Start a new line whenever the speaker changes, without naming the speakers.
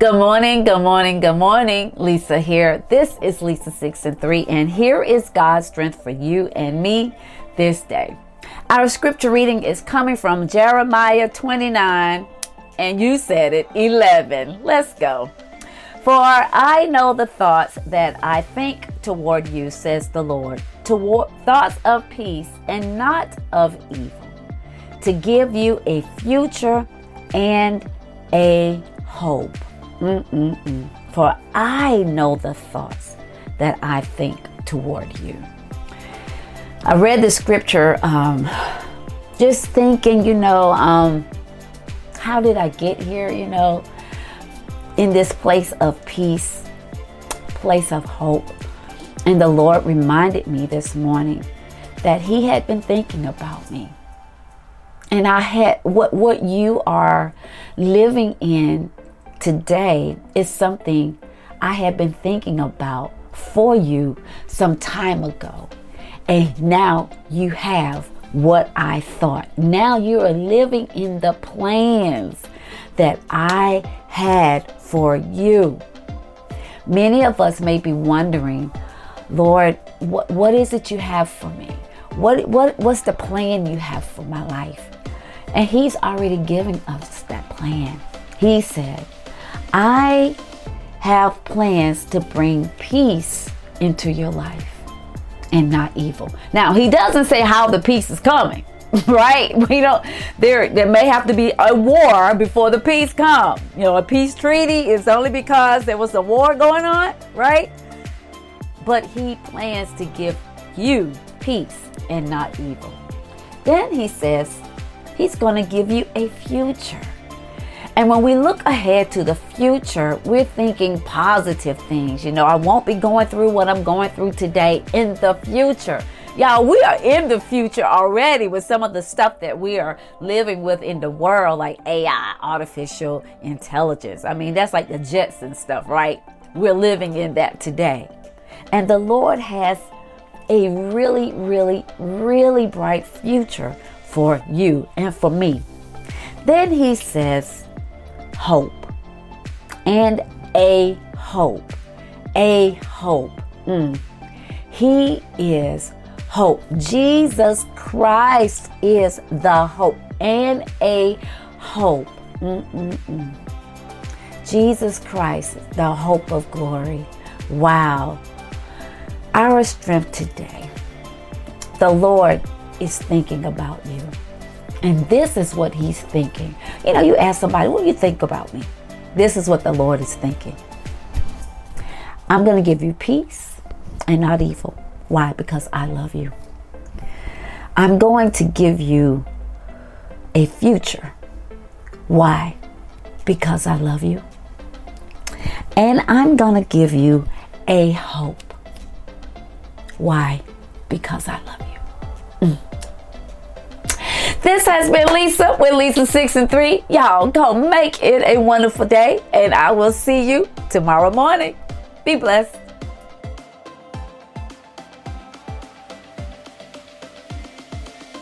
Good morning, good morning, good morning. Lisa here. This is Lisa 6 and 3, and here is God's strength for you and me this day. Our scripture reading is coming from Jeremiah 29, and you said it, 11. Let's go. For I know the thoughts that I think toward you, says the Lord, toward thoughts of peace and not of evil, to give you a future and a hope. Mm-mm-mm. For I know the thoughts that I think toward you. I read the scripture um, just thinking, you know, um, how did I get here, you know, in this place of peace, place of hope. And the Lord reminded me this morning that He had been thinking about me. And I had what what you are living in today is something I have been thinking about for you some time ago. And now you have what I thought. Now you are living in the plans that I had for you. Many of us may be wondering, Lord, what, what is it you have for me? What, what, what's the plan you have for my life? And He's already given us that plan. He said, I have plans to bring peace into your life and not evil. Now, he doesn't say how the peace is coming, right? We don't there there may have to be a war before the peace comes. You know, a peace treaty is only because there was a war going on, right? But he plans to give you peace and not evil. Then he says he's going to give you a future. And when we look ahead to the future, we're thinking positive things. You know, I won't be going through what I'm going through today in the future. Y'all, we are in the future already with some of the stuff that we are living with in the world, like AI, artificial intelligence. I mean, that's like the Jetson stuff, right? We're living in that today. And the Lord has a really, really, really bright future for you and for me. Then he says, hope. And a hope. A hope. Mm. He is hope. Jesus Christ is the hope and a hope. Mm-mm-mm. Jesus Christ, the hope of glory. Wow. Our strength today. The Lord is thinking about you. And this is what he's thinking. You know, you ask somebody, what do you think about me? This is what the Lord is thinking. I'm going to give you peace and not evil. Why? Because I love you. I'm going to give you a future. Why? Because I love you. And I'm going to give you a hope. Why? Because I love you. This has been Lisa with Lisa 6 and 3. Y'all go make it a wonderful day, and I will see you tomorrow morning. Be blessed.